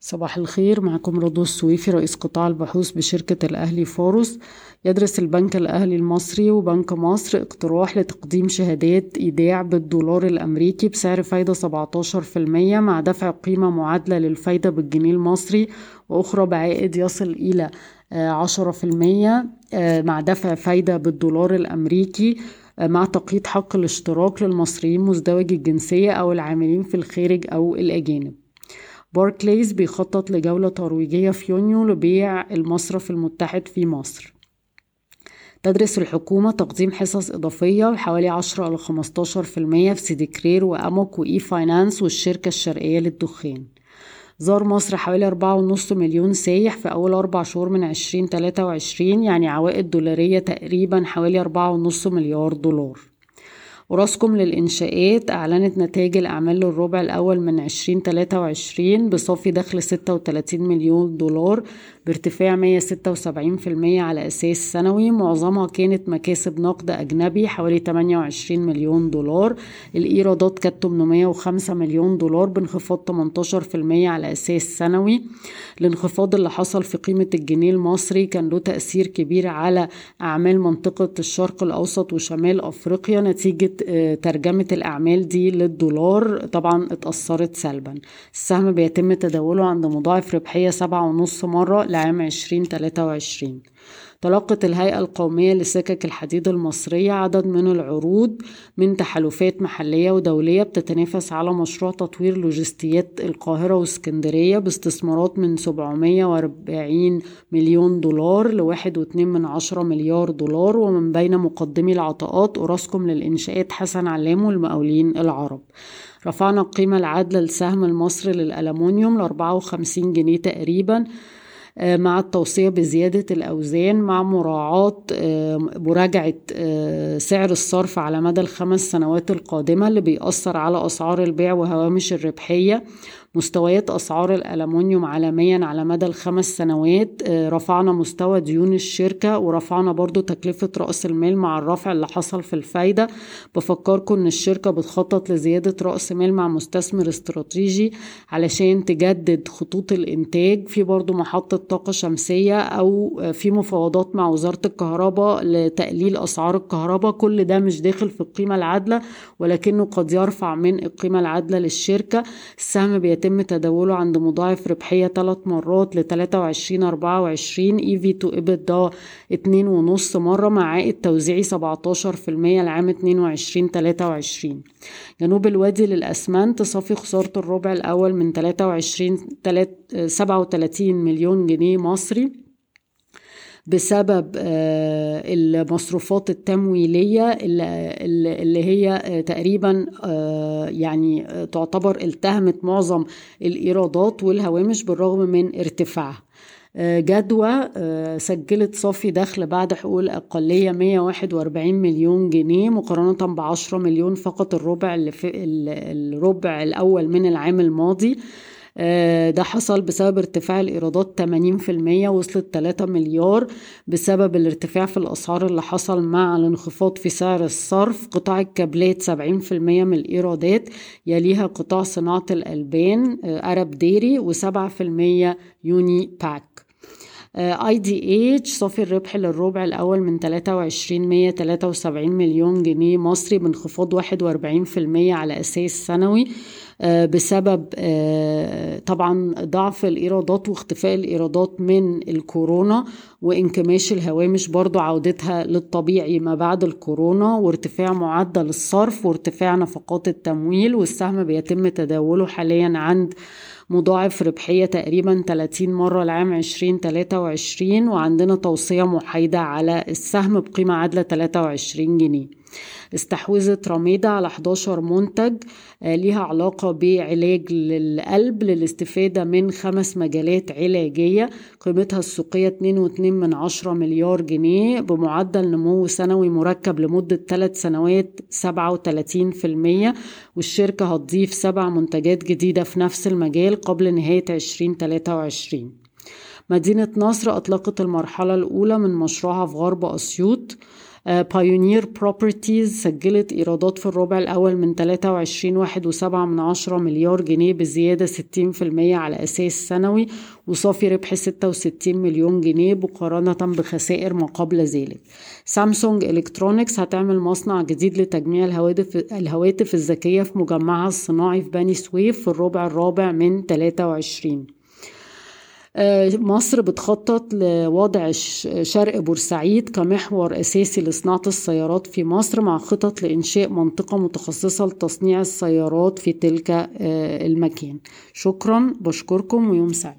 صباح الخير معكم رضوى السويفي رئيس قطاع البحوث بشركة الأهلي فاروس. يدرس البنك الأهلي المصري وبنك مصر اقتراح لتقديم شهادات إيداع بالدولار الأمريكي بسعر فايدة 17% مع دفع قيمة معادلة للفايدة بالجنيه المصري وأخرى بعائد يصل إلى 10% مع دفع فايدة بالدولار الأمريكي مع تقييد حق الاشتراك للمصريين مزدوجي الجنسية أو العاملين في الخارج أو الأجانب. باركليز بيخطط لجولة ترويجية في يونيو لبيع المصرف المتحد في مصر. تدرس الحكومة تقديم حصص إضافية حوالي 10 إلى 15% في سيدي كرير وأموك وإي فاينانس والشركة الشرقية للدخان. زار مصر حوالي أربعة ونص مليون سايح في أول أربع شهور من عشرين تلاتة وعشرين يعني عوائد دولارية تقريبا حوالي أربعة ونص مليار دولار. أوراسكم للإنشاءات. أعلنت نتائج الأعمال للربع الأول من 2023 بصافي دخل 36 مليون دولار بارتفاع 176% على أساس سنوي. معظمها كانت مكاسب نقد أجنبي حوالي 28 مليون دولار. الإيرادات كانت 805 مليون دولار بانخفاض 18% على أساس سنوي. الانخفاض اللي حصل في قيمة الجنيه المصري كان له تأثير كبير على أعمال منطقة الشرق الأوسط وشمال أفريقيا. نتيجة ترجمة الأعمال دي للدولار طبعا اتأثرت سلبا. السهم بيتم تداوله عند مضاعف ربحية سبعة ونص مرة لعام عشرين تلاتة وعشرين. تلقت الهيئة القومية لسكك الحديد المصرية عدد من العروض من تحالفات محلية ودولية بتتنافس على مشروع تطوير لوجستيات القاهرة واسكندرية باستثمارات من 740 مليون دولار لواحد واتنين من عشرة مليار دولار ومن بين مقدمي العطاءات أوراسكوم للإنشاءات حسن علام والمقاولين العرب. رفعنا القيمة العادلة لسهم المصري للألمونيوم لأربعة وخمسين جنيه تقريبا مع التوصية بزيادة الأوزان مع مراعاة مراجعة سعر الصرف على مدى الخمس سنوات القادمة اللي بيأثر على أسعار البيع وهوامش الربحية. مستويات أسعار الألمنيوم عالميا على مدى الخمس سنوات رفعنا مستوى ديون الشركة ورفعنا برضو تكلفة رأس المال مع الرفع اللي حصل في الفايدة. بفكركم أن الشركة بتخطط لزيادة رأس مال مع مستثمر استراتيجي علشان تجدد خطوط الإنتاج. في برضو محطة طاقة شمسية أو في مفاوضات مع وزارة الكهرباء لتقليل أسعار الكهرباء. كل ده مش داخل في القيمة العادلة ولكنه قد يرفع من القيمة العادلة للشركة. السهم بيتم يتم تداوله عند مضاعف ربحية ثلاث مرات ل 23 24 إي في تو اتنين ونص مرة مع عائد توزيعي 17% لعام 22 23 جنوب الوادي للأسمنت صافي خسارة الربع الأول من 23 37 مليون جنيه مصري. بسبب المصروفات التمويلية اللي هي تقريبا يعني تعتبر التهمت معظم الإيرادات والهوامش بالرغم من ارتفاعها. جدوى سجلت صافي دخل بعد حقوق الأقلية 141 مليون جنيه مقارنة ب 10 مليون فقط الربع الربع الأول من العام الماضي. ده حصل بسبب ارتفاع الإيرادات 80% وصلت 3 مليار بسبب الارتفاع في الأسعار اللي حصل مع الانخفاض في سعر الصرف. قطاع الكابلات 70% من الإيرادات يليها قطاع صناعة الألبان أرب ديري و7% يوني باك. اي دي اتش صافي الربح للربع الأول من 23 173 مليون جنيه مصري بانخفاض 41% على أساس سنوي بسبب طبعا ضعف الإيرادات واختفاء الإيرادات من الكورونا وانكماش الهوامش برضو عودتها للطبيعي ما بعد الكورونا وارتفاع معدل الصرف وارتفاع نفقات التمويل والسهم بيتم تداوله حاليا عند مضاعف ربحية تقريبا 30 مرة لعام 2023 وعندنا توصية محايدة على السهم بقيمة عادلة 23 جنيه. استحوذت رميدة على 11 منتج ليها علاقة بعلاج للقلب للاستفادة من خمس مجالات علاجية قيمتها السوقية 2.2 من 10 مليار جنيه بمعدل نمو سنوي مركب لمدة 3 سنوات 37% والشركة هتضيف سبع منتجات جديدة في نفس المجال قبل نهاية 2023 مدينة نصر أطلقت المرحلة الأولى من مشروعها في غرب أسيوط. بايونير بروبرتيز سجلت إيرادات في الربع الأول من 23.1 من عشرة مليار جنيه بزيادة 60% على أساس سنوي وصافي ربح 66 مليون جنيه مقارنة بخسائر ما قبل ذلك. سامسونج إلكترونيكس هتعمل مصنع جديد لتجميع الهواتف, الهواتف الذكية في مجمعها الصناعي في بني سويف في الربع الرابع من 23 مصر بتخطط لوضع شرق بورسعيد كمحور أساسي لصناعة السيارات في مصر مع خطط لإنشاء منطقة متخصصة لتصنيع السيارات في تلك المكان. شكرا بشكركم ويوم سعيد.